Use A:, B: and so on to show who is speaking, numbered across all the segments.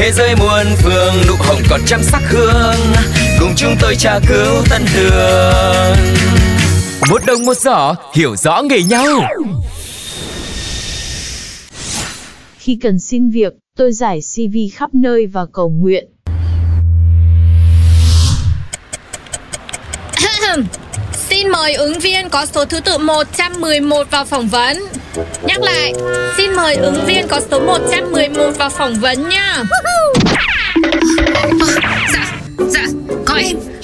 A: Thế giới muôn phương nụ hồng còn trăm sắc hương Cùng chúng tôi tra cứu tân đường Một đồng một giỏ hiểu rõ nghề nhau
B: Khi cần xin việc, tôi giải CV khắp nơi và cầu nguyện.
C: Xin mời ứng viên có số thứ tự 111 vào phỏng vấn. Nhắc lại, xin mời ứng viên có số 111 vào phỏng vấn nha.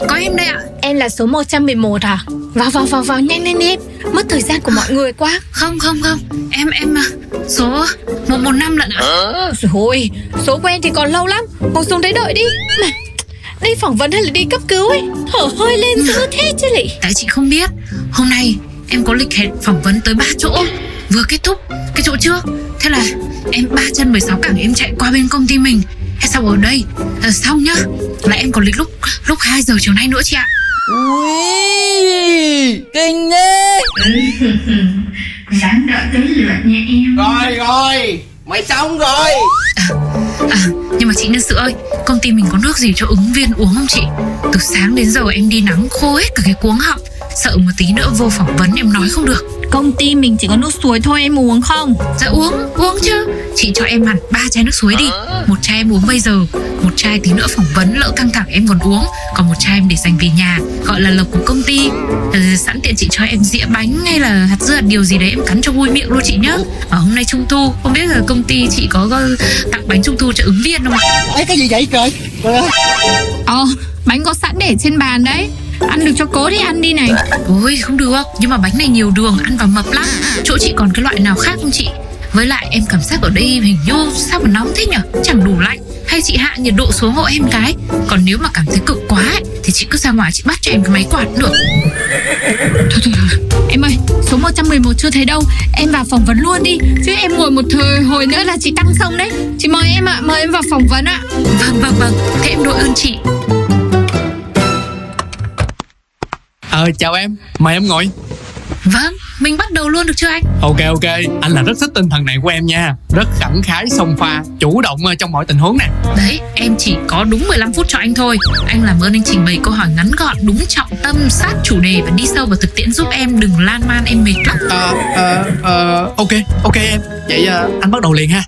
D: Có em đây ạ
C: Em là số 111 à? Vào vào vào vào nhanh lên em. Mất thời gian của mọi người quá.
D: Không, không, không Em, em, à, số 115 lận ạ
C: Rồi, số quen thì còn lâu lắm. Ngồi xuống đấy đợi đi. Này, đi phỏng vấn hay là đi cấp cứu ấy? Thở hơi lên dữ thế chứ lị.
D: Tại chị không biết Hôm nay em có lịch hẹn phỏng vấn tới ba chỗ Vừa kết thúc cái chỗ trước Thế là em ba chân 16 cẳng em chạy qua bên công ty mình Thế xong ở đây. À, Xong nhá. Là em có lịch lúc lúc 2 giờ chiều nay nữa chị ạ.
E: Ui, kinh thế
D: Dáng đỡ tới lượt nha em.
E: Rồi rồi, mày xong rồi.
D: À nhưng mà chị nhân sự ơi Công ty mình có nước gì cho ứng viên uống không chị? Từ sáng đến giờ em đi nắng khô hết cả cái cuống họng. Sợ một tí nữa vô phỏng vấn em nói không được
C: Công ty mình chỉ có nước suối thôi em uống không?
D: Dạ uống, uống chứ. Chị cho em hẳn ba chai nước suối đi. Một chai em uống bây giờ Một chai tí nữa phỏng vấn lỡ căng thẳng em còn uống. Còn một chai em để dành về nhà Gọi là lộc của công ty. Ừ, Sẵn tiện chị cho em dĩa bánh hay là hạt dưa hạt điều gì đấy Em cắn cho vui miệng luôn chị nhá. Ở hôm nay trung thu Không biết là công ty chị có ờ, tặng bánh trung thu cho ứng viên không ạ?
E: Ấy cái gì vậy trời?
C: Ờ, bánh có sẵn để trên bàn đấy. Ăn được cho cố thì ăn đi này.
D: Ôi không được Nhưng mà bánh này nhiều đường ăn vào mập lắm Chỗ chị còn cái loại nào khác không chị Với lại em cảm giác ở đây hình như Sao mà nóng thế nhở Chẳng đủ lạnh Hay chị hạ nhiệt độ xuống hộ em cái Còn nếu mà cảm thấy cực quá ấy, Thì chị cứ ra ngoài chị bắt cho em cái máy quạt được
C: Thôi thôi thôi. Em ơi, số 111 chưa thấy đâu. Em vào phỏng vấn luôn đi. Chứ em ngồi một thời hồi nữa là chị tăng xong đấy. Chị mời em ạ, mời em vào phỏng vấn ạ.
D: Vâng vâng vâng Thế em đội ơn chị
F: Ờ chào em, mời em ngồi.
D: Vâng Mình bắt đầu luôn được chưa anh?
F: Ok ok, anh là rất thích tinh thần này của em nha. Rất khẳng khái xông pha, chủ động ờ, trong mọi tình huống nè.
D: Đấy em chỉ có đúng 15 phút cho anh thôi. Anh làm ơn anh trình bày câu hỏi ngắn gọn Đúng trọng tâm sát chủ đề Và đi sâu vào thực tiễn giúp em Đừng lan man em mệt lắm.
F: Ờ, ờ, ờ, ok, ok em. Vậy ờ, anh bắt đầu liền ha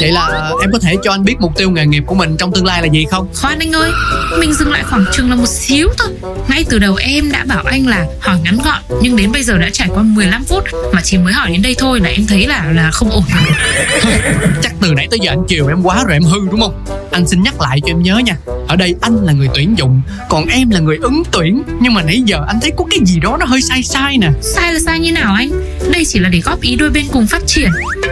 F: Vậy là em có thể cho anh biết mục tiêu nghề nghiệp của mình trong tương lai là gì không?
D: Khoan anh ơi Mình dừng lại khoảng chừng là một xíu thôi Ngay từ đầu em đã bảo anh là hỏi ngắn gọn Nhưng đến bây giờ đã trải qua 15 phút Mà chỉ mới hỏi đến đây thôi là em thấy là là không ổn
F: Chắc từ nãy tới giờ anh chiều em quá rồi em hư đúng không? Anh xin nhắc lại cho em nhớ nha. Ở đây anh là người tuyển dụng Còn em là người ứng tuyển. Nhưng mà nãy giờ anh thấy có cái gì đó nó hơi sai sai nè.
D: Sai là sai như nào anh? Đây chỉ là để góp ý đôi bên cùng phát triển.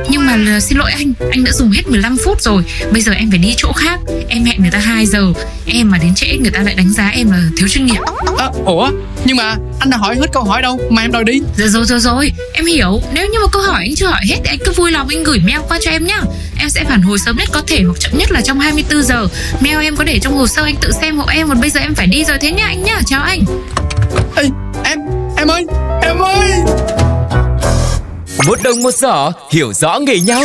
D: Nhưng mà là, xin lỗi anh Anh đã dùng hết 15 phút rồi. Bây giờ em phải đi chỗ khác. Em hẹn người ta 2 giờ. Em mà đến trễ người ta lại đánh giá em là thiếu chuyên nghiệp.
F: À, Ủa? Nhưng mà anh đã hỏi hết câu hỏi đâu? Mà em đòi đi.
D: Rồi rồi rồi rồi. Em hiểu. Nếu như mà câu hỏi anh chưa hỏi hết Thì anh cứ vui lòng anh gửi mail qua cho em nhá Em sẽ phản hồi sớm nhất có thể Hoặc chậm nhất là trong 24 giờ. Mail em có để trong hồ sơ anh tự xem hộ em Còn bây giờ em phải đi rồi thế nhá anh nhá. Chào anh.
F: Ê, em, em ơi, em ơi.
A: Một đồng một giỏ hiểu rõ nghề nhau